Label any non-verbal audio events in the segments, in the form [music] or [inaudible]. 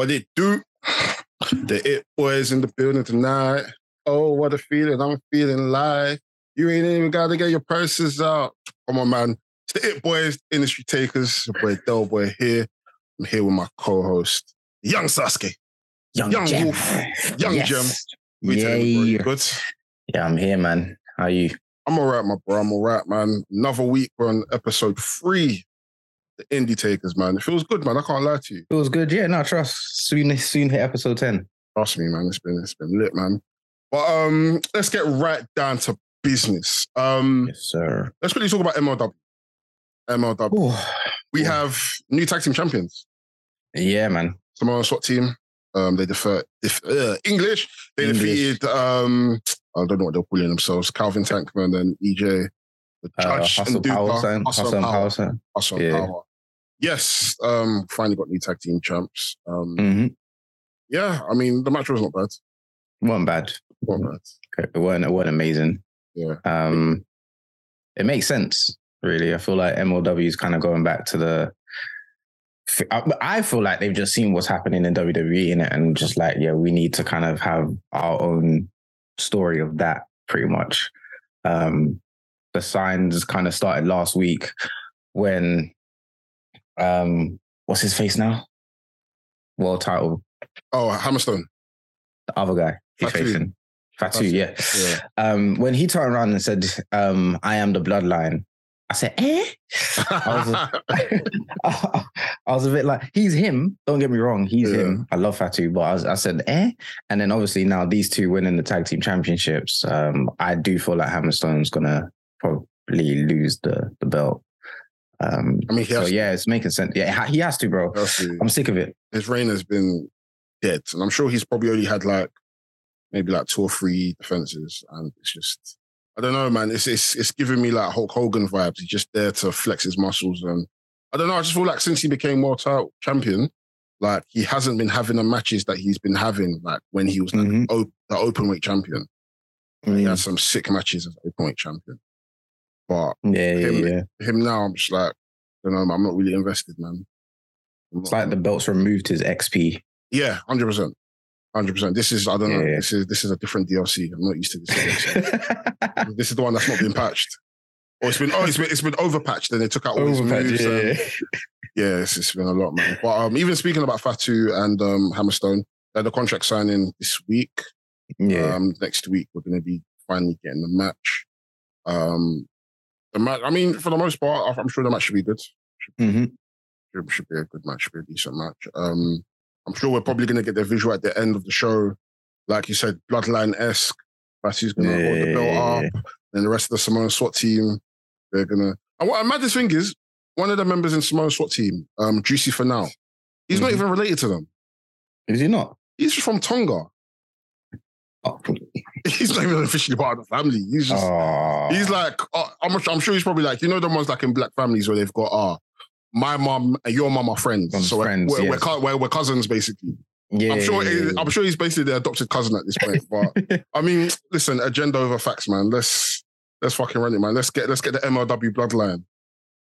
What it do? The It Boys in the building tonight. Oh, what a feeling. I'm feeling live. You ain't even got to get your purses out. Come on, man. It's the It Boys, Industry Takers. Your boy Delboy here. I'm here with my co-host, Young Sasuke. Young, Young Jem. Wolf. Young yes. Jem. We Yeah, tell you, bro, you good? yeah, I'm here, man. How are you? I'm all right, my bro. I'm all right, man. Another week. We're on episode three. The Indy Takers, man. It feels good, man. I can't lie to you. It was good. Yeah, no, trust. Soon, soon hit episode 10. Trust me, man. It's been it's been lit, man. But um, let's get right down to business. Um, Yes, sir. let's quickly talk about MLW. MLW. Ooh. We Ooh. have new tag team champions. Yeah, man. Samoa SWAT team. Um, they defer if, uh, English. They English. defeated um, I don't know what they're calling themselves. Calvin Tankman and EJ. The Uh, judge Hustle and Power, Duper. son. Hustle Hustle and and Power. Power. Hustle Yeah. Power. Yes, um, finally got new tag team champs. Um, Mm-hmm. yeah, I mean the match was not bad. Wasn't bad. Wasn't bad. It wasn't, it wasn't amazing. Yeah. Um, it makes sense, really. I feel like MLW is kind of going back to the. I I feel like they've just seen what's happening in WWE in it, and just like, yeah, we need to kind of have our own story of that, pretty much. Um, the signs kind of started last week when, um, what's his face now? World title, Oh, Hammerstone. the other guy he's Fatu. facing. Fatu, Fatu. yeah Yeah. um, when he turned around and said, um, I am the bloodline, I said, eh? I was, [laughs] I was a bit like, he's him. Don't get me wrong, he's Yeah. him. I love Fatu, but I, was, I said, eh? And then obviously now these two winning the tag team championships, um, I do feel like Hammerstone's gonna probably lose the the belt. Um, I mean, so to. yeah, it's making sense. Yeah, he has to, bro. Has to. I'm sick of it. His reign has been dead, and I'm sure he's probably only had like maybe like two or three defenses, and it's just I don't know, man. It's it's it's giving me like Hulk Hogan vibes. He's just there to flex his muscles, and I don't know. I just feel like since he became world title champion, like he hasn't been having the matches that he's been having, like when he was like, Mhm. op- the open weight champion. He had some sick matches as open weight champion, but Yeah, yeah, him- yeah. him now, I'm just like, I don't know, I'm not really invested, man. I'm It's not- like the belt's removed his XP. Yeah, hundred percent, hundred percent. This is I don't know. Yeah. This is this is a different DLC. I'm not used to this. DLC. [laughs] this is the one that's not been patched. Or it's been oh it's been it's been overpatched and they took out all Overpatch, moves. yeah, and- yeah. yeah, it's, it's been a lot, man. But um, even speaking about Fatu and um, Hammerstone, they had a contract signing this week. Yeah. Um, next week we're going to be finally getting the match. Um, the match. I mean, for the most part, I'm sure the match should be good. hmm Should, should be a good match. Should be a decent match. Um, I'm sure we're probably going to get the visual at the end of the show, like you said, bloodline esque. Fatu's going to hold the belt up, and the rest of the Samoan SWAT team, they're gonna. And what mad this thing is, one of the members in Samoan SWAT team, um, Juicy Finau, he's not Mhm. even related to them. Is he not? He's from Tonga. Oh, [laughs] He's not even officially part of the family. He's just. Aw. He's like, uh, I'm, I'm sure he's probably like, you know, the ones like in black families where they've got, ah, my mom and your mom are friends. Friends, so we're, friends, we're, we're, we're, we're cousins, basically. yeah, I'm sure. I'm sure he's basically the adopted cousin at this point. But [laughs] I mean, listen, agenda over facts, man. Let's let's fucking run it, man. Let's get let's get the MLW bloodline.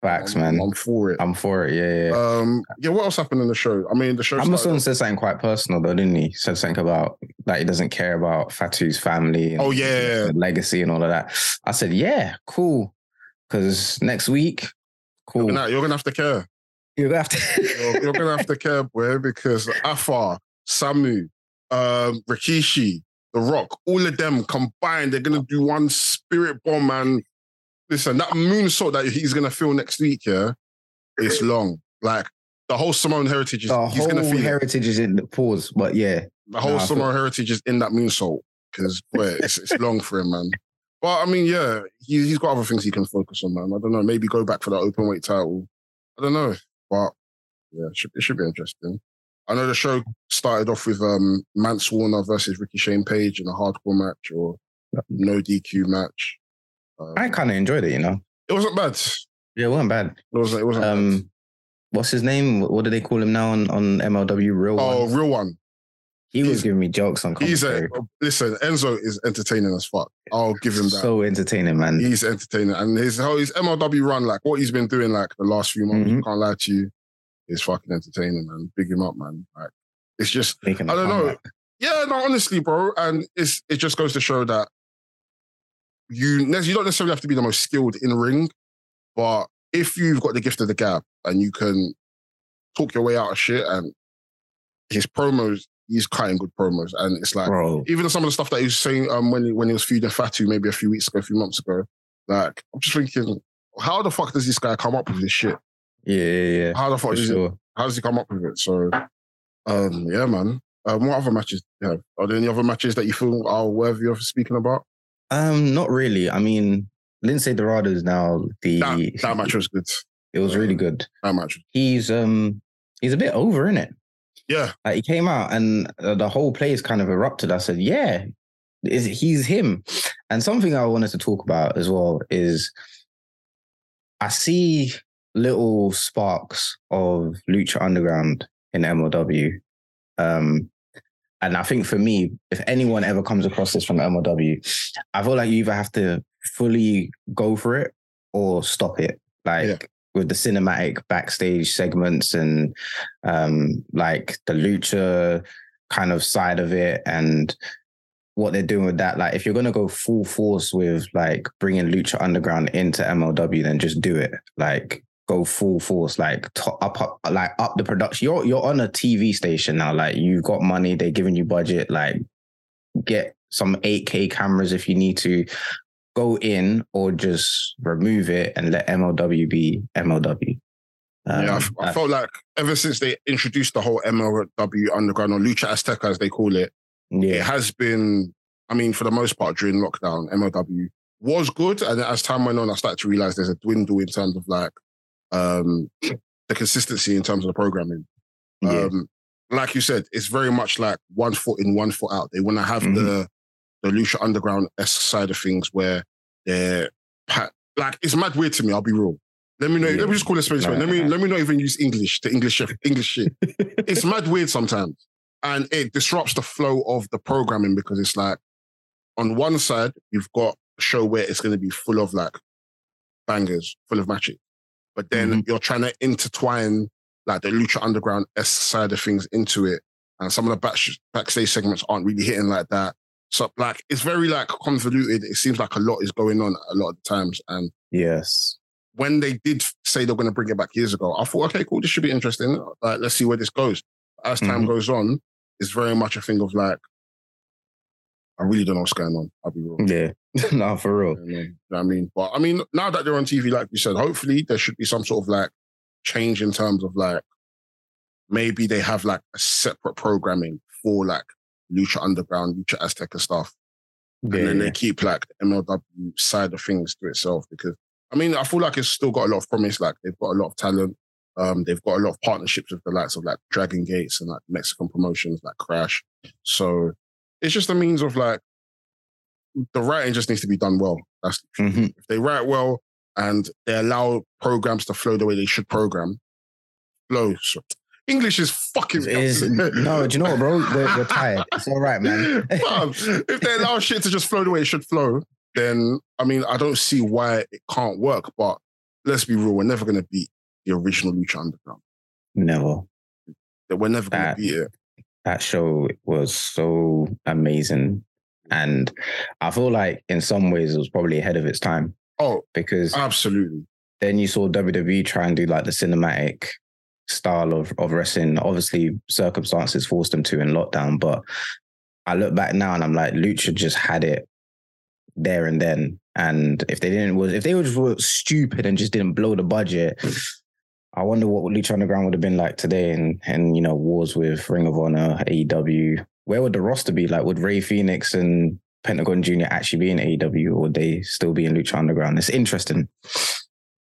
Facts, I'm, man. I'm for it. I'm for it. Yeah, yeah. Um, yeah. What else happened in the show? I mean, the show. Amazon said something quite personal, though, didn't he? He Said something about like he doesn't care about Fatu's family. And Oh, yeah. legacy and all of that. I said, yeah, cool. Because next week, cool. You're gonna, you're gonna have to care. You're gonna have to. [laughs] You're, you're gonna have to care, boy, because Afa, Samu, um, Rikishi, The Rock, all of them combined, they're gonna do one spirit bomb. And listen, that moonsault that he's gonna feel next week, yeah, it's long. Like the whole Samoan heritage is the he's gonna whole feel heritage is in the pause, but yeah, The whole Nah, Samoan heritage is in that moonsault because it's, it's [laughs] long for him, man. But I mean, yeah, he, he's got other things he can focus on, man. I don't know. Maybe go back for that open weight title. I don't know, but yeah, it should, it should be interesting. I know the show started off with um, Mance Warner versus Ricky Shane Page in a hardcore match or no DQ match. I kind of enjoyed it. You know, it wasn't bad. yeah, it wasn't bad. It wasn't. It wasn't. bad. Um, what's his name? What do they call him now on, on MLW? Real Oh, one. real one. He was he's- giving me jokes on He's a listen. Enzo is entertaining as fuck. I'll give him that. So entertaining, man. He's entertaining, and his how his MLW run, like what he's been doing, like the last few months, Mhm. can't lie to you, is fucking entertaining, man. Big him up, man. Like It's just Making I don't know. comeback. yeah, no, honestly, bro, and it's it just goes to show that you you don't necessarily have to be the most skilled in ring, but if you've got the gift of the gab and you can talk your way out of shit, and his promos, he's cutting good promos, and it's like Bro, even some of the stuff that he was saying um, when he, when he was feuding Fatu maybe a few weeks ago, a few months ago, like I'm just thinking, how the fuck does this guy come up with this shit? yeah, yeah, yeah. How the fuck does he, how does he come up with it? So, um, yeah, man. Um, what other matches do you have? Are there any other matches that you feel are worthy of speaking about? Um, not really. I mean, Lince Dorado is now the That, that match was good. It was really good. That match. He's um he's a bit over in it. Yeah, Like he came out and uh, the whole place kind of erupted. I said, "Yeah, is he's him." And something I wanted to talk about as well is I see little sparks of Lucha Underground in MLW. Um, and I think for me, if anyone ever comes across this from MLW, I feel like you either have to fully go for it or stop it. Like Yeah. with the cinematic backstage segments and um, like the lucha kind of side of it and what they're doing with that. Like, if you're gonna go full force with like bringing Lucha Underground into MLW, then just do it. Like, go full force. Like, to- up, up, like up the production. You're you're on a TV station now. Like, you've got money. They're giving you budget. Like, get some 8K cameras if you need to. Go in or just remove it and let MLW be MLW. Um, yeah. I I, felt like ever since they introduced the whole MLW Underground or Lucha Azteca as they call it, it has been. I mean, for the most part during lockdown, MLW was good, and as time went on, I started to realize there's a dwindle in terms of like um the consistency in terms of the programming. yeah, Um, like you said, it's very much like one foot in, one foot out. They want to have Mhm. the the Lucha Underground esque side of things where they're pa- like it's mad weird to me. I'll be real. Let me know. Yeah. Let me just call it space. No, let me let me not even use English The English English shit. [laughs] it's mad weird sometimes, and it disrupts the flow of the programming because it's like on one side you've got a show where it's going to be full of like bangers, full of matches, but then Mhm. you're trying to intertwine like the Lucha Underground S side of things into it, and some of the back backstage segments aren't really hitting like that. So like it's very like convoluted. It seems like a lot is going on a lot of the times, and yes, when they did say they're going to bring it back years ago, I thought, okay, cool, this should be interesting. Like, let's see where this goes. As time Mhm. goes on, it's very much a thing of like, I really don't know what's going on. I'll be real. yeah. [laughs] no, for real. You know, you know what I mean? But I mean, now that they're on TV, like you said, hopefully there should be some sort of like change in terms of like maybe they have like a separate programming for like Lucha Underground, Lucha Azteca stuff Yeah, and then they keep like the MLW side of things to itself because I mean I feel like it's still got a lot of promise. Like they've got a lot of talent. Um, they've got a lot of partnerships with the likes of like Dragon Gates and like Mexican promotions like Crash. So it's just a means of like the writing just needs to be done well. That's the truth. Mhm. if they write well and they allow programs to flow the way they should program, flow. So, English is fucking. It's- [laughs] no, do you know what, bro? We're, we're [laughs] tired. It's all right, man. Fam, if they allow [laughs] shit to just flow the way it should flow, then I mean, I don't see why it can't work. But let's be real, we're never going to beat the original Lucha Underground. Never. We're never going to beat it. That show was so amazing. And I feel like in some ways it was probably ahead of its time Oh, because absolutely. then you saw WWE try and do like the cinematic style of, of wrestling. Obviously, circumstances forced them to in lockdown, but I look back now and I'm like, Lucha just had it there and then. And if they didn't was if they were just were stupid and just didn't blow the budget, hmm. I wonder what Lucha Underground would have been like today and and you know, wars with Ring of Honor, AEW. Where would the roster be? Like would Rey Fénix and Pentagon Jr. actually be in AEW or would they still be in Lucha Underground? It's interesting.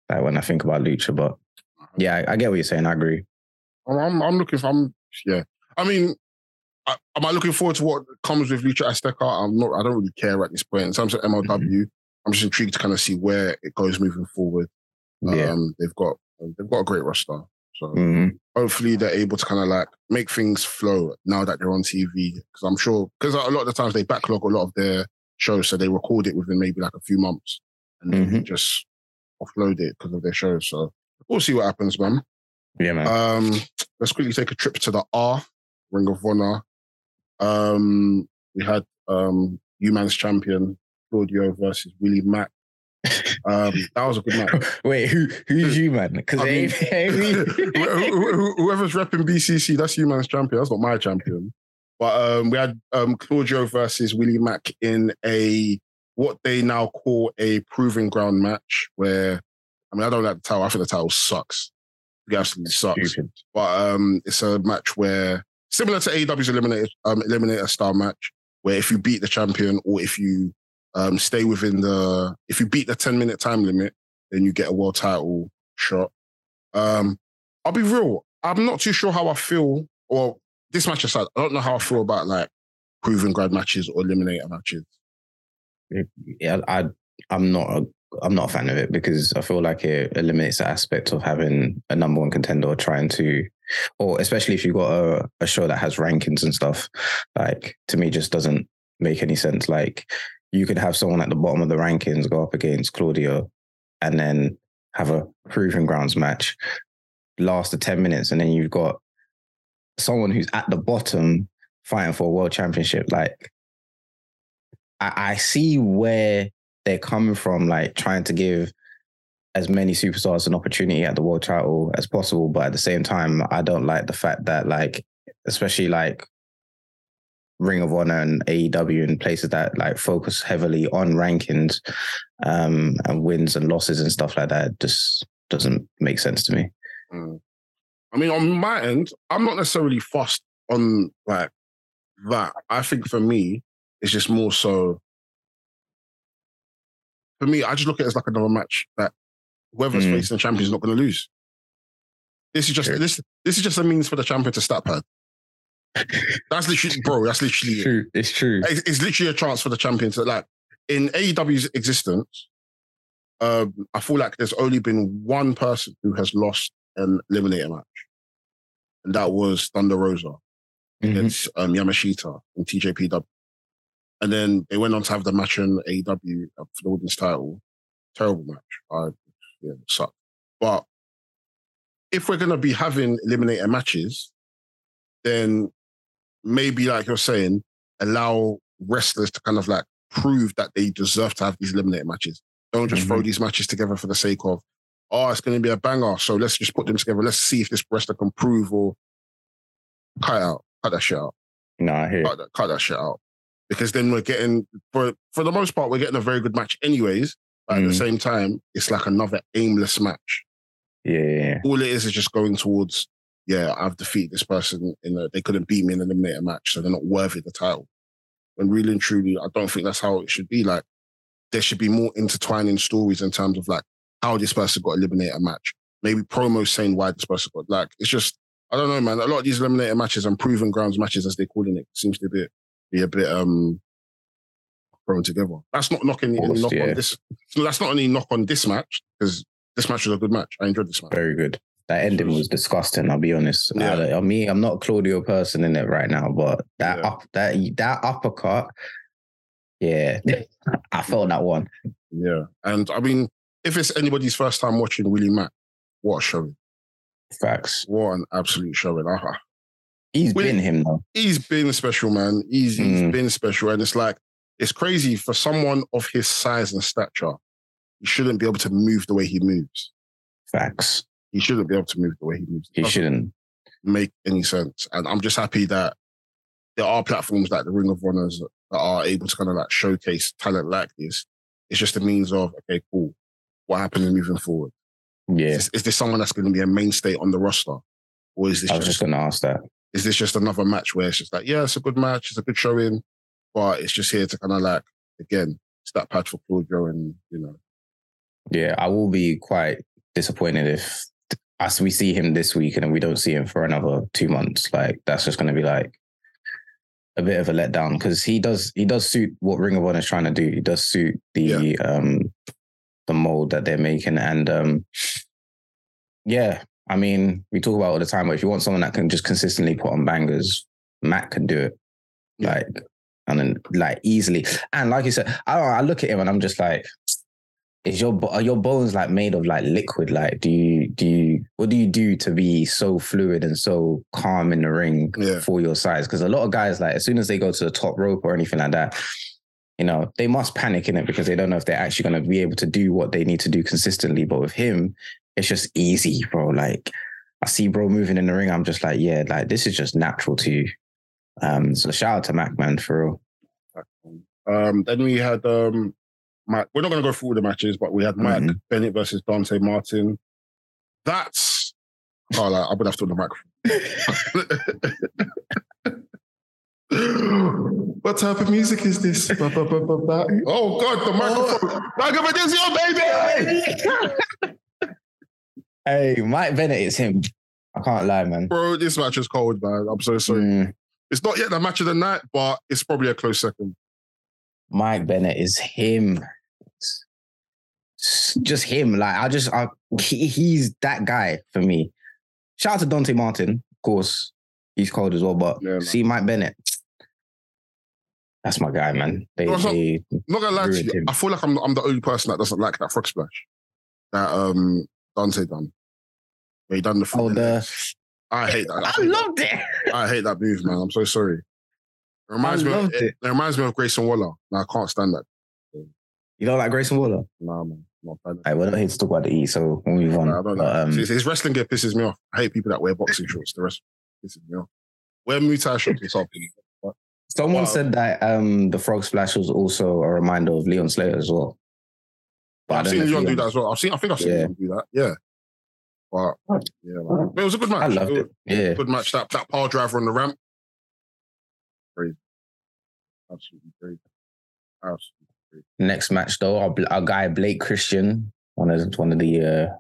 Like when I think about Lucha, but yeah, I, I get what you're saying. I agree. I'm, I'm, looking for. I'm yeah. I mean, I, am I looking forward to what comes with Lucha Azteca? I'm not. I don't really care at this point in terms of MLW. Mm-hmm. I'm just intrigued to kind of see where it goes moving forward. Yeah. Um, they've got they've got a great roster, so Mhm. hopefully they're able to kind of like make things flow now that they're on TV. Because I'm sure because a lot of the times they backlog a lot of their shows, so they record it within maybe like a few months and then Mhm. just offload it because of their shows. So we'll see what happens, man. Yeah, man. Um, let's quickly take a trip to the R Ring of Honor. Um, we had um, U-Man's champion Claudio versus Willie Mack. Um, that was a good match. [laughs] Wait, who who's you, man? Because I mean- [laughs] Whoever's repping BCC, that's U-Man's champion. That's not my champion. But um, we had um, Claudio versus Willie Mack in a what they now call a proving ground match. Where I mean, I don't like the title. I think the title sucks. It absolutely sucks. Stupid. But um, it's a match where similar to AEW's eliminator um, eliminator style match, where if you beat the champion or if you um, stay within the if you beat the ten minute time limit, then you get a world title shot. Um, I'll be real. I'm not too sure how I feel. Or this match aside, I don't know how I feel about like proving ground matches or eliminator matches. yeah, I I'm not a I'm not a fan of it because I feel like it eliminates the aspect of having a number one contender or trying to, or especially if you've got a, a show that has rankings and stuff. Like to me, just doesn't make any sense. Like you could have someone at the bottom of the rankings go up against Claudio, and then have a proving grounds match, last the ten minutes, and then you've got someone who's at the bottom fighting for a world championship. Like I, I see where they're coming from, like trying to give as many superstars an opportunity at the world title as possible. But at the same time, I don't like the fact that, like, especially like Ring of Honor and AEW and places that like focus heavily on rankings um, and wins and losses and stuff like that, just doesn't make sense to me. Mm. I mean, on my end, I'm not necessarily fussed on like that. I think for me, it's just more so. For me, I just look at it as like another match that whoever's Mm. facing the champion is not going to lose. This is just this. This is just a means for the champion to stat pad. That's literally, bro. That's literally it. True, it's true. It's, it's literally a chance for the champions. to like in AEW's existence. Um, I feel like there's only been one person who has lost an eliminator match, and that was Thunder Rosa Mhm. against um, Yamashita in TJPW. And then they went on to have the match in AEW for the women's title. Terrible match. I, yeah, it sucked. But if we're gonna be having eliminator matches, then maybe like you're saying, allow wrestlers to kind of like prove that they deserve to have these eliminator matches. Don't just throw these matches together for the sake of, oh, it's going to be a banger. So let's just put them together. Let's see if this wrestler can prove or cut out, cut that shit out, No, I hear. cut that, cut that shit out. Because then we're getting, for for the most part, we're getting a very good match, anyways. But at the Mm. same time, it's like another aimless match. Yeah. All it is is just going towards, yeah, I've defeated this person in a, they couldn't beat me in an eliminator match, so they're not worthy of the title. When really and truly, I don't think that's how it should be. Like, there should be more intertwining stories in terms of like how this person got eliminated a match. Maybe promos saying why this person got like it's just I don't know, man. A lot of these eliminator matches and proven grounds matches, as they're calling it, seems to be be a bit um thrown together. That's not knocking any knock yeah. on this. That's not any knock on this match because this match was a good match. I enjoyed this match. Very good. That ending was disgusting. I'll be honest. Yeah. I, mean, I'm not a Claudio person in it right now, but that Yeah. up that that uppercut, yeah, [laughs] I felt that one. Yeah, and I mean, if it's anybody's first time watching Willie Mack, what a showing! Facts. What an absolute showing! Uh, He's Will been him though. he's been special, man. He's, he's Mm. been special, and it's like it's crazy for someone of his size and stature. He shouldn't be able to move the way he moves. Facts. He shouldn't be able to move the way he moves. It He shouldn't. make any sense. And I'm just happy that there are platforms like the Ring of Honors that are able to kind of like showcase talent like this. It's just a means of okay, cool. What happens moving forward? Yeah. Is, is this someone that's going to be a mainstay on the roster, or is this I was just, just gonna ask that. is this just another match where it's just like yeah, it's a good match, it's a good showing, but it's just here to kind of like again start patch for Claudio and you know Yeah, I will be quite disappointed if as we see him this week and then we don't see him for another two months. Like that's just gonna be like a bit of a letdown because he does he does suit what Ring of Honor is trying to do. He does suit the um the mold that they're making. And um yeah, I mean, we talk about it all the time, but if you want someone that can just consistently put on bangers, Matt can do it. Yeah. Like and then like easily. And like you said, I I look at him and I'm just like, is your are your bones like made of like liquid? Like, do you do you what do you do to be so fluid and so calm in the ring Yeah. for your size? Because a lot of guys, like, as soon as they go to the top rope or anything like that, you know, they must panic in it because they don't know if they're actually going to be able to do what they need to do consistently. But with him, it's just easy, bro. Like, I see bro moving in the ring. I'm just like, yeah, like this is just natural to you. Um, so shout out to Mack, man, for real. Um, then we had um, Mike. We're not going to go through all the matches, but we had Mike Mhm. Bennett versus Dante Martin. That's oh, like, I'm gonna have to on the microphone. [laughs] what type of music is this? [laughs] Ba, ba, ba, ba, ba. Oh God, the microphone! Microphone is your baby! [laughs] Hey, Mike Bennett it's him. I can't lie, man. Bro, this match is cold, man. I'm so sorry. Mm, It's not yet the match of the night, but it's probably a close second. Mike Bennett is him. Just him. Like I just, I, he, he's that guy for me. Shout out to Dante Martin, of course. He's cold as well, but Yeah, see Mike Bennett. That's my guy, man. They, No, it's not- not gonna lie to you. him. I feel like I'm I'm the only person that doesn't like that frog splash that um Dante done. He done the oh frog. the I hate that. I [laughs] I hate that. loved it. I hate that move, man. I'm so sorry. [laughs] It reminds me. Of, it, it. reminds me of Grayson Waller. No, I can't stand that. You don't like Grayson Waller? Nah, man. Not fan of Hey, we're not here to talk about the E, so we'll move on. Nah, I don't But, like. um, his, his wrestling gear pisses me off. I hate people that wear boxing shorts. The rest pisses me off. Wear Muay Thai shorts or something. someone Wow. said that um, the frog splash was also a reminder of Leon Slater as well. But I I've seen know if Leon do that as well. I've seen. I think I've seen Yeah. Leon do that. Yeah. But yeah, man. But it was a good match. I loved was it. Yeah. Good match. That that power driver on the ramp. Crazy. Absolutely crazy. Absolutely. Next match though, our, our guy Blake Christian, one of one of the uh,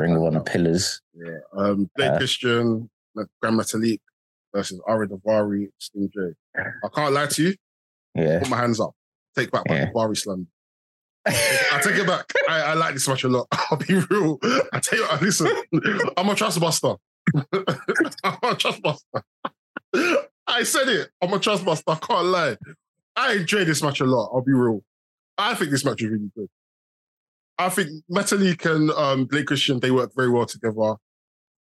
Ring of Honor pillars. Yeah. Um, Blake Uh, Christian, Grand Metalik versus Ari Daivari, Slim J. I can't lie to you. Yeah, Put my hands up. Take back my Yeah. Davari slam. I take it back. I, I like this match a lot. [laughs] I'll be real. I tell you, what, listen, I'm a trustbuster. [laughs] I'm a trustbuster. [laughs] I said it. I'm a trustbuster. I can't lie. I enjoy this match a lot. I'll be real. I think this match is really good. I think Metalik and um, Blake Christian, they work very well together.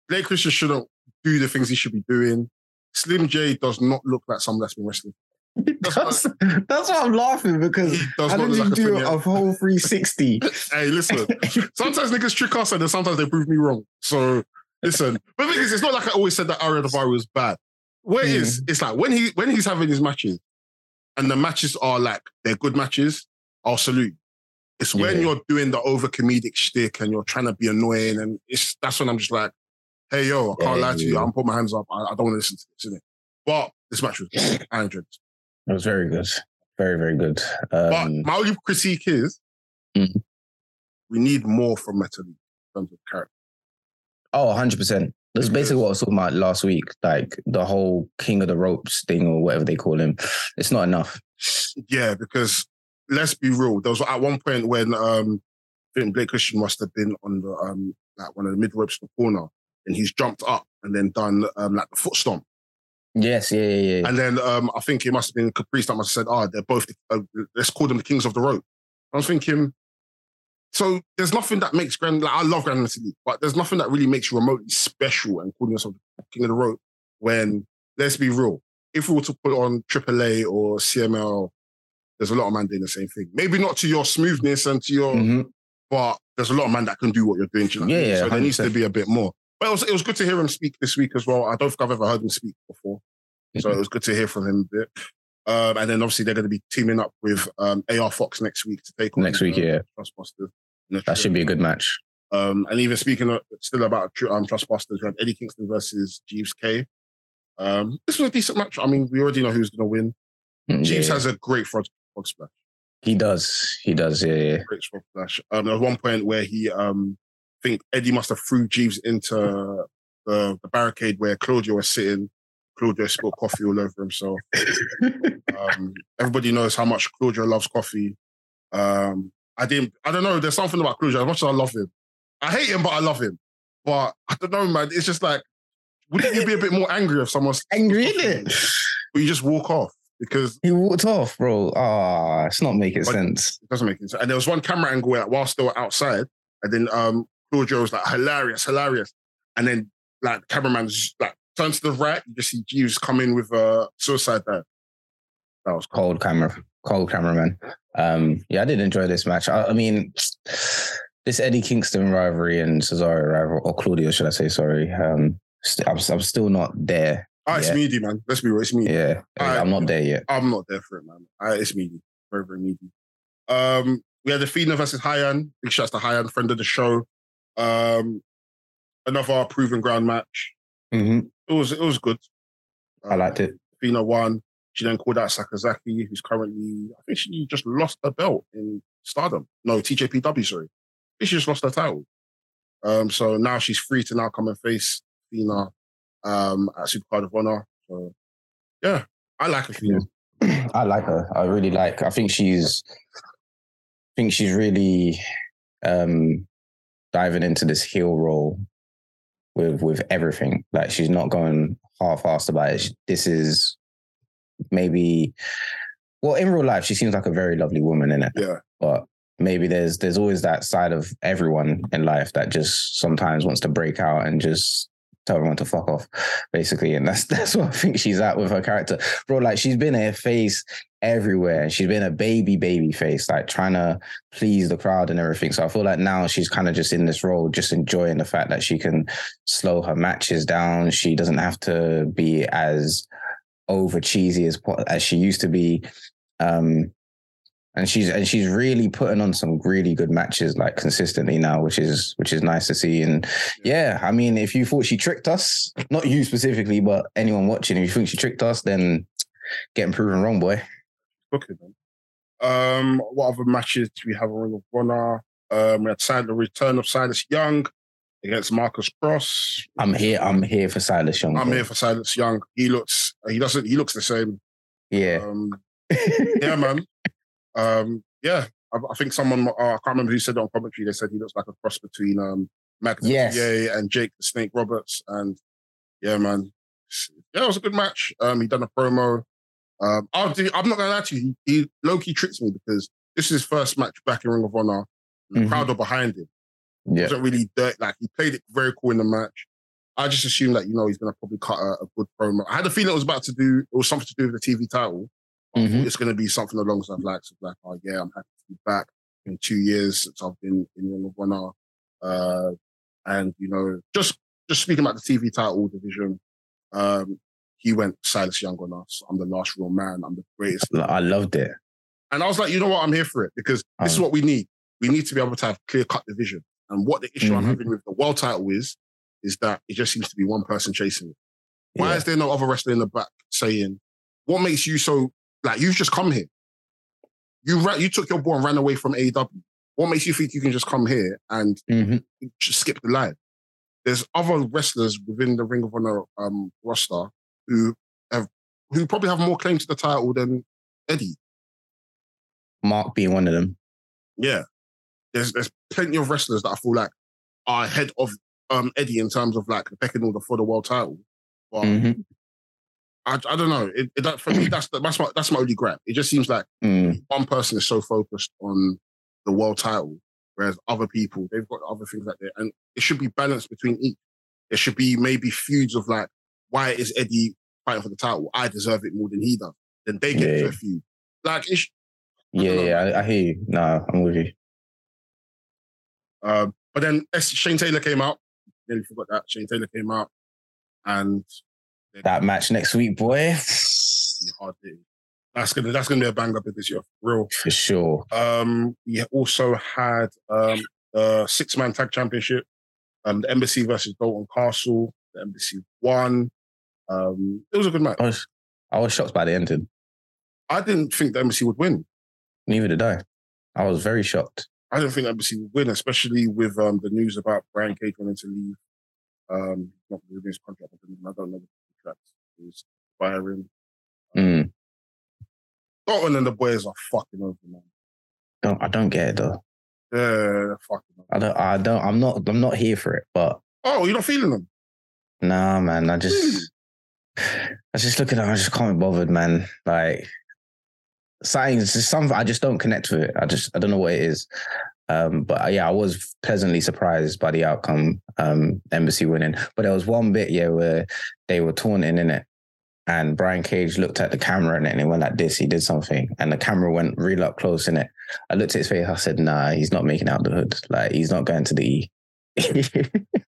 Blake Christian shouldn't do the things he should be doing. Slim J does not look like someone that's been wrestling. [laughs] that's, that's why I'm laughing because He does I didn't like do thing, a whole 360. [laughs] Hey, listen. [laughs] sometimes niggas trick us and then sometimes they prove me wrong. So listen, but the thing is, it's not like I always said that Ariel Daivari was bad. What it is, it's like when he when he's having his matches, and the matches are like they're good matches. I'll salute. It's when Yeah. you're doing the over comedic shtick and you're trying to be annoying, and it's that's when I'm just like, hey yo, I can't Yeah, lie to you. I'm putting my hands up. I, I don't want to listen to this, innit? But this match was [clears throat] enjoyed it. Was very good, very very good. But Um, my only critique is Mhm. we need more from Metal in terms of character. oh, 100. percent That's basically what I was talking about last week. Like the whole King of the Ropes thing or whatever they call him. It's not enough. Yeah, because let's be real. There was at one point when um, I think Blake Christian must have been on the um, like one of the mid ropes in the corner, and he's jumped up and then done um, like the foot stomp, Yes, yeah, yeah, yeah. and then um, I think it must have been Caprice that must have said, "Ah, they're both uh, let's call them the kings of the rope." I was thinking. So there's nothing that makes Grand. Like, I love Grand Metalik, but there's nothing that really makes you remotely special and calling yourself king of the rope. When let's be real, if we were to put on AAA or CMLL, there's a lot of man doing the same thing. Maybe not to your smoothness and to your, Mhm. but there's a lot of man that can do what you're doing. do you know Yeah, yeah, So there needs to be a bit more. But it was, it was good to hear him speak this week as well. I don't think I've ever heard him speak before. So it was good to hear from him a bit. Um, and then obviously they're going to be teaming up with um, AR Fox next week to take on Next week, uh, yeah. Trustbusters. That should be a good match. um, and even speaking of, still about tr- um, Trustbusters, we had Eddie Kingston versus Jeeves Kay. Um, this was a decent match. I mean, we already know who's going to win. Mm, Jeeves yeah. has a great frog, frog splash. He does. He does. Yeah, yeah. Great frog splash. Um, there was one point where he, um, I think Eddie must have threw Jeeves into the, the barricade where Claudio was sitting. Claudio spilled coffee all over himself. [laughs] Um, everybody knows how much Claudio loves coffee. Um, I didn't. I don't know. There's something about Claudio. As much as I love him, I hate him, but I love him. But I don't know, man. It's just like, wouldn't you be a bit more angry if someone's Angry, innit? But you just walk off. because He walked off, bro. Ah, it's not making sense. it doesn't make sense. And there was one camera angle where whilst they were outside, and then um Claudio was like hilarious, hilarious, and then like the cameraman like turns to the right, you just see Jeeves come in with a suicide dive. That was cool. Cold camera, cold cameraman. Um, yeah, I did enjoy this match. I, I mean, this Eddie Kingston rivalry and Cesaro rivalry, or Claudio, should I say? Sorry. Um, st- I'm, I'm still not there. Ah, it's meaty, man. Let's be real, it's meaty. Yeah, I- I'm not there yet. I'm not there for it, man. I, it's meaty, very, very meaty. Um, we had Athena versus Hyan. Big shouts to Hyan, friend of the show. Um, another proven ground match. Mhm. It was it was good. I liked it. Athena won. She then called out Sakazaki, who's currently, I think she just lost her belt in Stardom. No, TJPW, sorry. She just lost her title. Um, so now she's free to now come and face Athena um, at Supercard of Honor. So, yeah, I like her. [clears throat] I like her. I really like. I think she's. I think she's really um diving into this heel role with with everything. Like she's not going half-assed about it. She- This is maybe. Well, in real life, she seems like a very lovely woman in it. Yeah. But maybe there's there's always that side of everyone in life that just sometimes wants to break out and just tell everyone to fuck off, basically. And that's [laughs] that's what I think she's at with her character. Bro, like she's been a face everywhere. She's been a baby, baby face, like trying to please the crowd and everything. So I feel like now she's kind of just in this role, just enjoying the fact that she can slow her matches down. She doesn't have to be as over cheesy as as she used to be. Um, and she's and she's really putting on some really good matches like consistently now, which is which is nice to see. And yeah, I mean, if you thought she tricked us, not you specifically, but anyone watching, if you think she tricked us, then getting proven wrong, boy. Booking them. Um, what other matches do we have in Ring of Honor? Um, we had the return of Silas Young against Marcus Cross. I'm here. I'm here for Silas Young. I'm bro. here for Silas Young. He looks. He doesn't. He looks the same. Yeah. Um, yeah, man. Um, yeah, I, I think someone. Uh, I can't remember who said it on commentary. They said he looks like a cross between um, Magnum Yes. TA and Jake the Snake Roberts. And yeah, man. Yeah, it was a good match. Um, he done a promo. Um, I'll do, I'm not gonna lie to you. He, he low key tricks me because this is his first match back in Ring of Honor. The Mhm. crowd are behind him. Yeah. wasn't really dirt. Like he played it very cool in the match. I just assumed that you know he's gonna probably cut a, a good promo. I had a feeling it was about to do it was something to do with the TV title. Mhm. It's gonna be something along those lines of like, oh yeah, I'm happy to be back in two years since I've been in Ring of Honor. Uh, and you know, just just speaking about the TV title division, um, he went Silas Young on us. I'm the last real man. I'm the greatest. I loved it. And I was like, you know what? I'm here for it because this is Um, what we need. We need to be able to have clear cut division. And what the issue I'm Mhm. having with the world title is, is that it just seems to be one person chasing it. Why Yeah. is there no other wrestler in the back saying, what makes you so, like, you've just come here. You ra- you took your ball and ran away from AEW. What makes you think you can just come here and Mhm. just skip the line? There's other wrestlers within the Ring of Honor um, roster who have, who probably have more claim to the title than Eddie. Mark being one of them. Yeah. There's there's plenty of wrestlers that I feel like are ahead of um Eddie in terms of like the pecking order for the world title. But Mhm. I, I don't know. It, it, that, for me, that's the, that's my that's my only gripe. It just seems like Mm. one person is so focused on the world title, whereas other people they've got other things like that, and it should be balanced between each. There should be maybe feuds of like, why is Eddie fighting for the title? I deserve it more than he does. Then they get Yeah, into a feud. Like, it's, Yeah, don't yeah, I, I hear you. Nah, I'm with you. Um, but then S- Shane Taylor came out. Nearly forgot that Shane Taylor came out, and That match next week, boy, he [sighs] hard hit. That's gonna that's gonna be a bang up this year, real. for sure. Um, we also had um a six man tag championship. Um, the Embassy versus Dalton Castle. The Embassy won. Um, it was a good match. I was, I was shocked by the ending. I didn't think the Embassy would win. Neither did I. I was very shocked. I don't think Embassy would win, especially with um the news about Brian Cage wanting to leave. Um, not renewing his contract. I don't- know what the contract is expiring. Mm. Dalton and the boys are fucking over, man. Don't, I don't get it though. Yeah, fucking. I don't. I don't. I'm not. I'm not here for it. But Oh, you're not feeling them? nah, man. I just. I was just looking at. I just can't be bothered, man. Like something, it's something I just don't connect with it. I just I don't know what it is. Um, but uh, yeah, I was pleasantly surprised by the outcome. Um, Embassy winning, but there was one bit yeah where they were taunting in it, and Brian Cage looked at the camera and it went like this. He did something, and the camera went real up close in it. I looked at his face. I said, "Nah, he's not making out the hood. Like he's not going to the E." [laughs]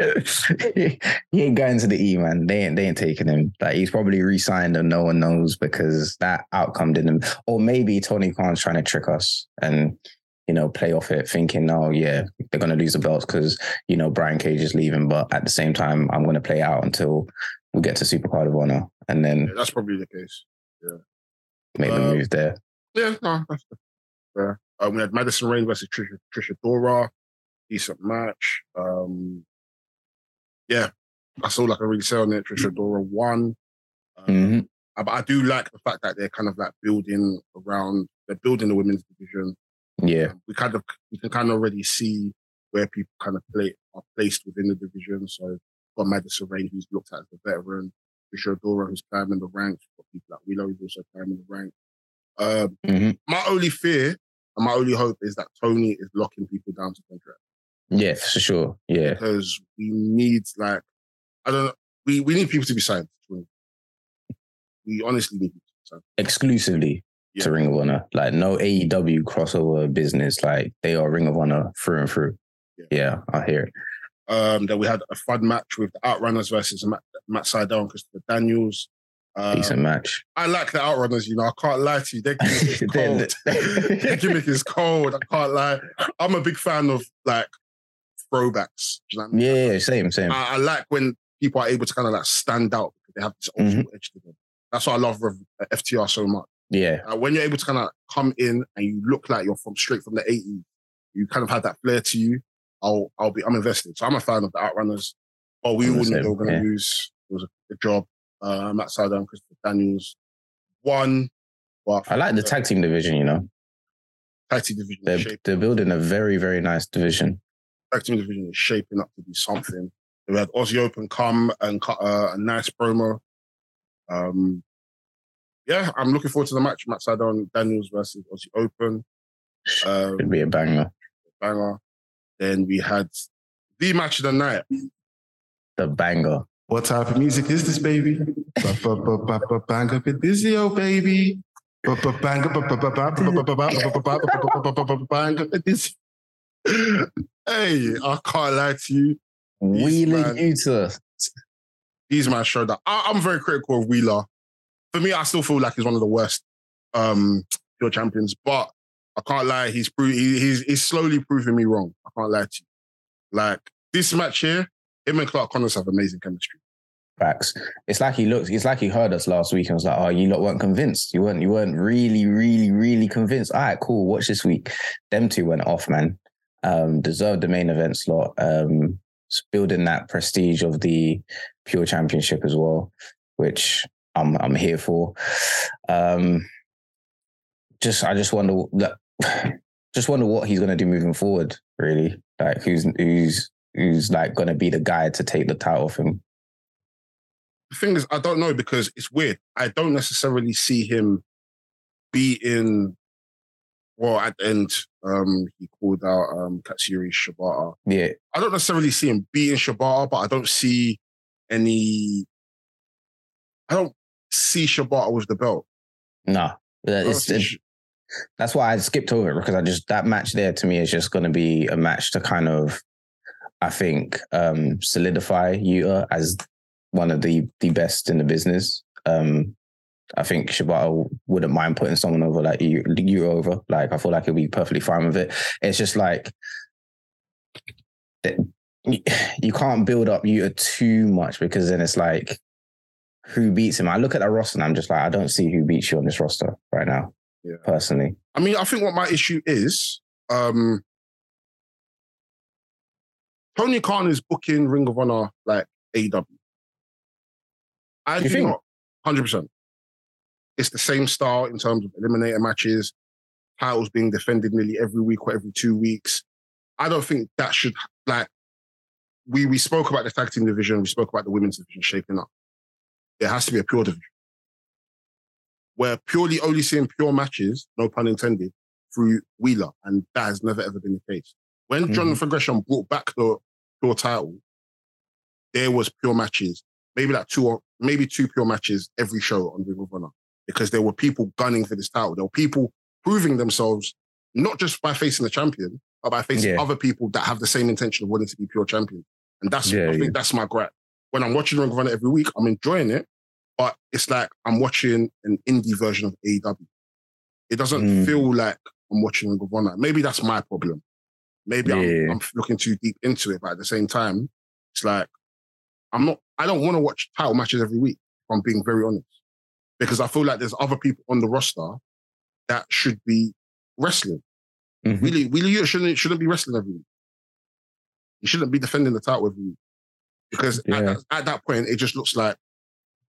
he ain't going to the E, man. They ain't they ain't taking him. Like he's probably re-signed and no one knows because that outcome didn't. Or maybe Tony Khan's trying to trick us and you know play off it, thinking, oh yeah, they're gonna lose the belts because you know Brian Cage is leaving, but at the same time, I'm gonna play out until we get to Supercard of Honor, and then Yeah, that's probably the case. Yeah. make the Um, move there. Yeah, no, that's fair. Um, we had Madison Rayne versus Trisha, Trish Adora. Decent match. Um, yeah, that's all I can really say on it. Trish Adora won. Um, Mhm. uh, But I do like the fact that they're kind of like building around, they're building the women's division. Yeah, Um, we kind of, we can kind of already see where people kind of play are placed within the division. So got Madison Rayne, who's looked at as a veteran. Trish Adora, who's climbing the ranks. Got people like Willow, who's also climbing the ranks. Um, Mhm. my only fear and my only hope is that Tony is locking people down to contract yeah, for sure. Yeah, because we need like I don't know we, we need people to be signed. We honestly need people to be signed. exclusively Yeah. to Ring of Honor. Like no AEW crossover business. Like they are Ring of Honor through and through. Yeah. Yeah, I hear it. Um, then we had a fun match with the Outrunners versus Matt, Matt Sydal and Christopher Daniels. Um, Decent match. I like the Outrunners. You know, I can't lie to you. Their gimmick is [laughs] They're- cold. [laughs] Their gimmick is cold. I can't lie. I'm a big fan of like throwbacks. You know I mean? Yeah, same, same. I, I like when people are able to kind of like stand out because they have this old Mm-hmm. edge to them. That's why I love FTR so much. Yeah, Uh, when you're able to kind of come in and you look like you're from straight from the 80s, you kind of had that flair to you. I'll I'll be I'm invested. So I'm a fan of the Outrunners. Oh, we I'm all knew they were going to yeah. lose. It was a good job. Uh, Matt Sydal and Christopher Daniels won. But I like the tag team division. You know, tag team division. they're they're building a very very nice division. Tag team division is shaping up to be something. We had Aussie Open come and cut uh, a nice promo. Um, yeah, I'm looking forward to the match. Matt Sydal and Daniels versus Aussie Open. Um, Could be a banger. banger. Then we had the match of the night. The banger. What type of music is this, baby? Banger ba- ba- ba- ba- Bang up at Dizio, baby. Ba- ba- Hey, I can't lie to you. Wheeler Yuta. He's my shoulder. I, am very critical of Wheeler. For me, I still feel like he's one of the worst um pure champions, but I can't lie, he's pro- he, he's he's slowly proving me wrong. I can't lie to you. Like this match here, him and Clark Connors have amazing chemistry. Facts. It's like he looked. It's like he heard us last week and was like, "Oh, you lot weren't convinced. You weren't. You weren't really, really, really convinced." All right, cool. Watch this week. Them two went off, man. Um, deserved the main event slot. Um, building that prestige of the pure championship as well, which I'm I'm here for. Um, just I just wonder that. [sighs] Just wonder what he's gonna do moving forward. Really, like who's who's who's like gonna be the guy to take the title him. the thing is, I don't know because it's weird. I don't necessarily see him beating. Well, at the end, um, he called out um, Katsuyori Shibata. Yeah, I don't necessarily see him beating Shibata, but I don't see any. I don't see Shibata with the belt. No, I it's, it- Sh- that's why I skipped over it because I just that match there to me is just going to be a match to kind of, I think, um, solidify Yuta as one of the the best in the business. Um, I think Shibata wouldn't mind putting someone over like you, you over. Like I feel like he'll be perfectly fine with it. It's just like that you, you can't build up Yuta too much because then it's like who beats him. I look at that roster and I'm just like I don't see who beats you on this roster right now. Yeah. Personally, I mean, I think what my issue is, um, Tony Khan is booking Ring of Honor like AEW. I You do think? not, hundred percent. It's the same style in terms of eliminator matches, titles being defended nearly every week or every two weeks. I don't think that should like. We we spoke about the tag team division. We spoke about the women's division shaping up. there has to be a pure division. We're purely only seeing pure matches, no pun intended, through Wheeler, and that has never ever been the case. When Mhm. Jonathan Gresham brought back the pure title, there was pure matches, maybe like two or maybe two pure matches every show on Ring of Honor, because there were people gunning for this title. There were people proving themselves not just by facing the champion, but by facing Yeah. other people that have the same intention of wanting to be pure champion. And that's Yeah, I think yeah. that's my gripe. When I'm watching Ring of Honor every week, I'm enjoying it, but it's like I'm watching an indie version of AEW. It doesn't Mm. feel like I'm watching Ring of Honor. Maybe that's my problem. Maybe. I'm, I'm looking too deep into it, but at the same time, it's like I'm not. I don't want to watch title matches every week. If I'm being very honest, because I feel like there's other people on the roster that should be wrestling. Mhm. Really, really, you shouldn't shouldn't be wrestling every week. You shouldn't be defending the title every week because at, that, at that point it just looks like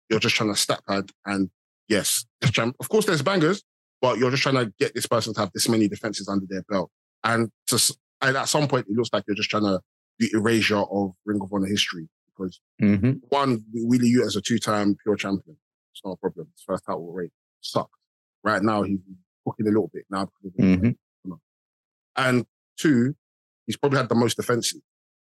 you're just trying to stack pad. And yes, of course, there's bangers, but you're just trying to get this person to have this many defenses under their belt. And to and at some point, it looks like you're just trying to do erasure of Ring of Honor history because Mhm. one, Wheeler Yuta as a two-time pure champion, it's not a problem. His first title rate sucked. Right now, he's cooking a little bit now. because of the- Mhm. And two, he's probably had the most defensive.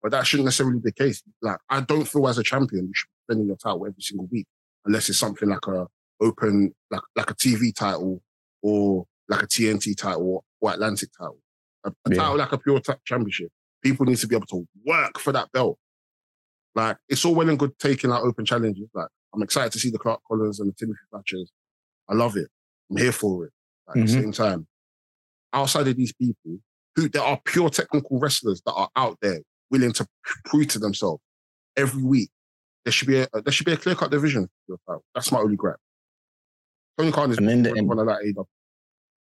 But that shouldn't necessarily be the case. Like, I don't feel as a champion you should be defending your title every single week, unless it's something like a open, like like a TV title or like a TNT title or, Atlantic title. A, a Yeah. title like a pure ta- championship. People need to be able to work for that belt. Like, it's all well and good taking out open challenges. Like, I'm excited to see the Clark Connors and the Timothy Thatchers. I love it. I'm here for it. At the Mhm. same time, outside of these people, who there are pure technical wrestlers that are out there willing to prove to themselves every week. There should be a there should be a clear cut division. for your title. That's my only gripe. Tony Khan is And in the- one of that AEW.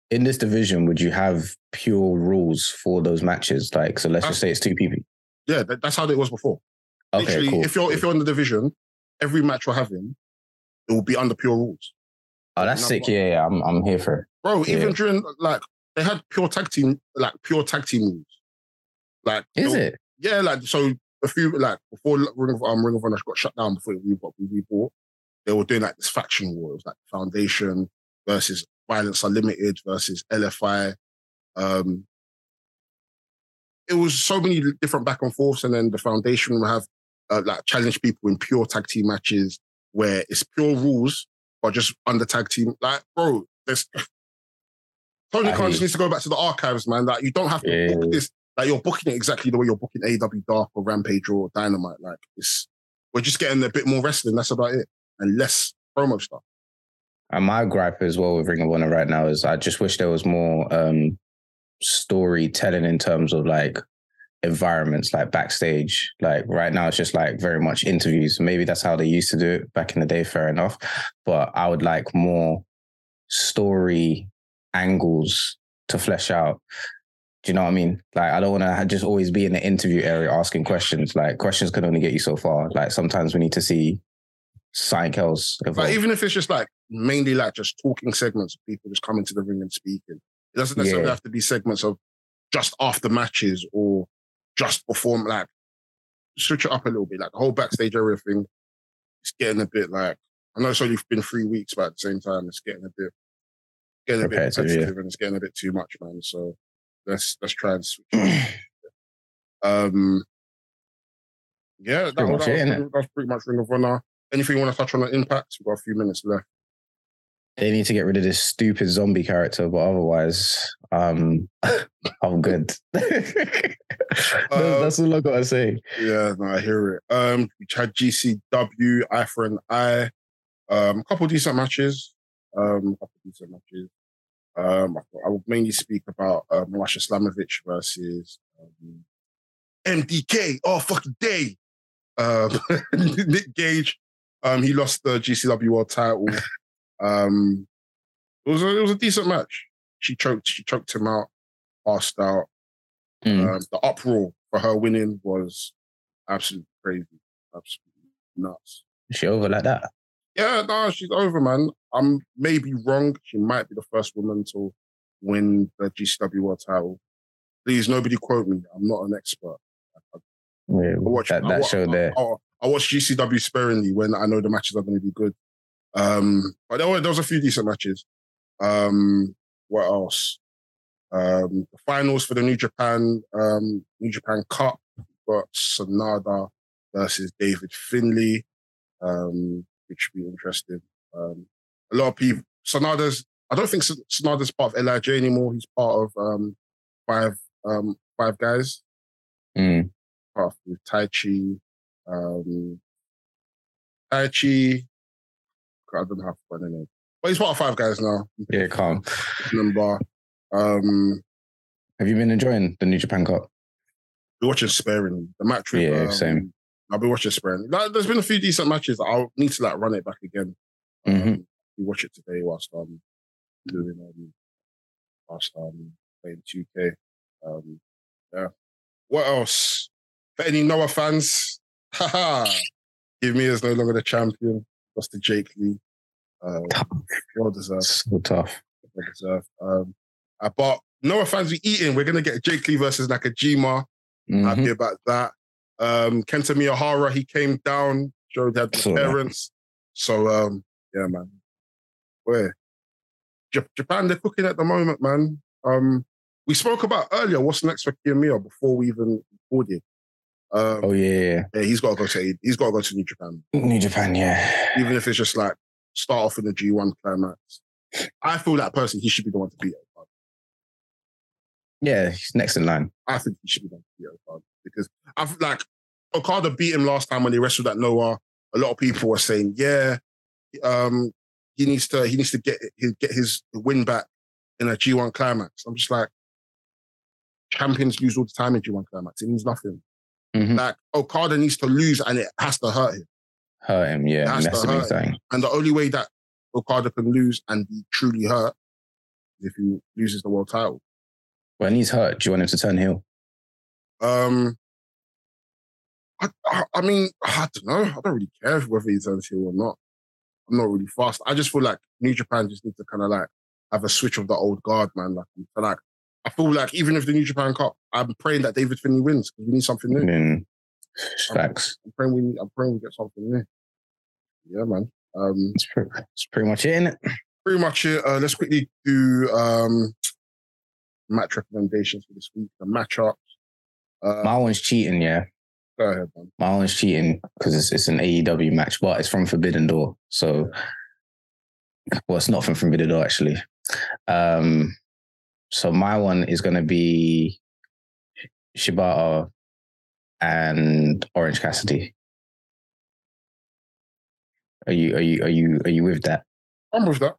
In this division, would you have pure rules for those matches? Like, so let's just say it's two people. Yeah, that, that's how it was before. Okay, Literally, cool. if you're if you're in the division, every match we're having, it will be under pure rules. oh, that's sick. Yeah, yeah, I'm, I'm here for it. Bro, even during like they had pure tag team, like pure tag team rules. Like Is it? Yeah, like so a few like before Ring of um, Ring of Honor got shut down before we got we bought, they were doing like this faction war. It was like Foundation versus Violence Unlimited versus LFI. Um, it was so many different back and forths, and then the Foundation will have uh, like challenge people in pure tag team matches where it's pure rules, but just under tag team. Like, bro, there's [sighs] Tony Khan just needs to go back to the archives, man. Like, you don't have to Yeah. book this like you're booking it exactly the way you're booking AEW Dark or Rampage or Dynamite. Like it's we're just getting a bit more wrestling. That's about it, and less promo stuff. And my gripe as well with Ring of Honor right now is I just wish there was more um storytelling in terms of like environments, like backstage. Like right now, it's just like very much interviews. Maybe that's how they used to do it back in the day. Fair enough, but I would like more story angles to flesh out. Do you know what I mean? Like, I don't want to just always be in the interview area asking questions. Like, questions can only get you so far. Like, sometimes we need to see something else. Like even if it's just like mainly like just talking segments of people just coming to the ring and speaking. It doesn't necessarily Yeah. have to be segments of just after matches or just perform like switch it up a little bit. Like the whole backstage area thing, it's getting a bit like I know it's only been three weeks, but at the same time, it's getting a bit getting a bit Repetitive, yeah. and it's getting a bit too much, man. So let's let's try and switch. it [clears throat] um, yeah, that, pretty was, much that, it, was pretty, that was pretty much Ring of Honor. Anything you want to touch on the impact? We've got a few minutes left. They need to get rid of this stupid zombie character, but otherwise, um, [laughs] I'm good. [laughs] Uh, That's all I gotta say. Yeah, no, I hear it. Um, we had GCW, Eye for an Eye. Um, a couple decent matches. Um, a couple decent matches. Um, I, I will mainly speak about um, Masha Slamovich versus um, MDK all fucking day. Um, [laughs] Nick Gage. Um, he lost the GCW World Title. Um, it was a, it was a decent match. She choked. She choked him out, passed out. Mm. Um, the uproar for her winning was absolutely crazy, absolutely nuts. Is she over like that? Yeah, no, she's over, man. I'm maybe wrong. She might be the first woman to win the GCW World Title. Please, nobody quote me. I'm not an expert. Yeah, I watch that I that wa- show there. I, I, I watch GCW sparingly when I know the matches are going to be good. Um, but there were there was a few decent matches. Um, what else? Um, the finals for the New Japan um, New Japan Cup got Sanada versus David Finlay, um, which should be interesting. Um, a lot of people. Sanada's. I don't think Sanada's part of LIJ anymore. He's part of um, five um, five guys. Mm. Part of Taichi. Um, Taichi. I don't have find the name, but he's part of five guys now. Yeah, calm. Number. Um, Have you been enjoying the New Japan Cup? we're watching sparingly. The match with, Yeah, um, same. I've been watching sparingly. Like, there's been a few decent matches. I'll need to like run it back again. Um, Mhm. We watch it today whilst um doing um whilst um playing 2K. Um, yeah. What else? For any Noah fans, [laughs] haha, give me is no longer the champion. Lost to Jake Lee. Um, well deserved. So tough. Well deserved. Um, uh, but Noah fans, we eating. We're gonna get Jake Lee versus Nakajima. Mhm. happy about that. Um, Kento Miyahara, he came down, showed that the parents. So, um, yeah, man. Where? J- Japan, they're cooking at the moment, man. Um, we spoke about earlier what's next for Kiyomiya before we even recorded. Um, Oh yeah, yeah, he's got to go to he's got to go to New Japan, New Japan. Yeah, even if it's just like start off in the G1 climax. I feel that person he should be the one to beat. Yeah. He's next in line. I think he should be the one to beat Okada because I've like Okada beat him last time when he wrestled at Noah. A lot of people were saying, yeah, um, he needs to he needs to get his, get his win back in a G1 climax. I'm just like, champions lose all the time in G1 climax. It means nothing. Mhm. Like Okada needs to lose and it has to hurt him. Hurt him. Yeah, That's that's the hurt. thing. And the only way that Okada can lose and be truly hurt is if he loses the world title. When he's hurt, do you want him to turn heel? Um, I, I, I mean, I don't know. I don't really care whether he turns heel or not. I'm not really fast. I just feel like New Japan just needs to kind of like have a switch of the old guard, man. Like, like, I feel like even if the New Japan Cup, I'm praying that David Finlay wins because we need something new. Mm. Facts. I'm praying we, I'm praying we get something new. Yeah, man. Um, That's pretty, that's pretty much it, innit? pretty much it. Uh, let's quickly do um match recommendations for this week. The matchups. Uh, My one's cheating, yeah. go ahead, man. My one's cheating because it's, it's an AEW match, but it's from Forbidden Door. So, well, it's not from Forbidden Door, actually. Um, so my one is going to be Shibata and Orange Cassidy. Are you are you are you are you with that? I'm with that.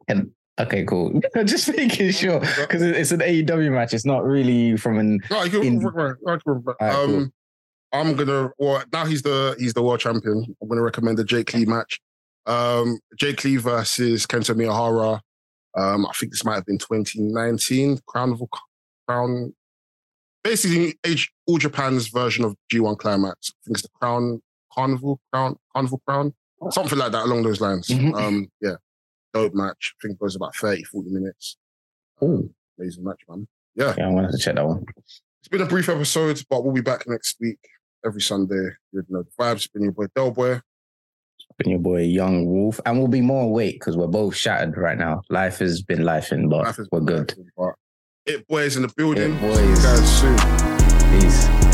Okay, cool. [laughs] Just making sure because it's an AEW match. It's not really from an No, can In-. Cool. um, I'm gonna. Well, now he's the he's the world champion. I'm gonna recommend the Jake Lee match. Um, Jake Lee versus Kento Miyahara. Um, I think this might have been 2019 Crown of Crown. Basically, all Japan's version of G1 Climax. I think it's the Crown Carnival Crown Carnival Crown, something like that along those lines. Mhm. Um, yeah, dope match. I think it goes about 30, 40 minutes. Ooh. Amazing match, man. Yeah. Yeah, I wanted to check that one. It's been a brief episode, but we'll be back next week, every Sunday. You know the vibes. It's been your boy Delboy. Been your boy Young Wolf, and we'll be more awake because we're both shattered right now. Life has been lifing, but Life we're good. But it boys in the building. It boys. Guys soon. Peace.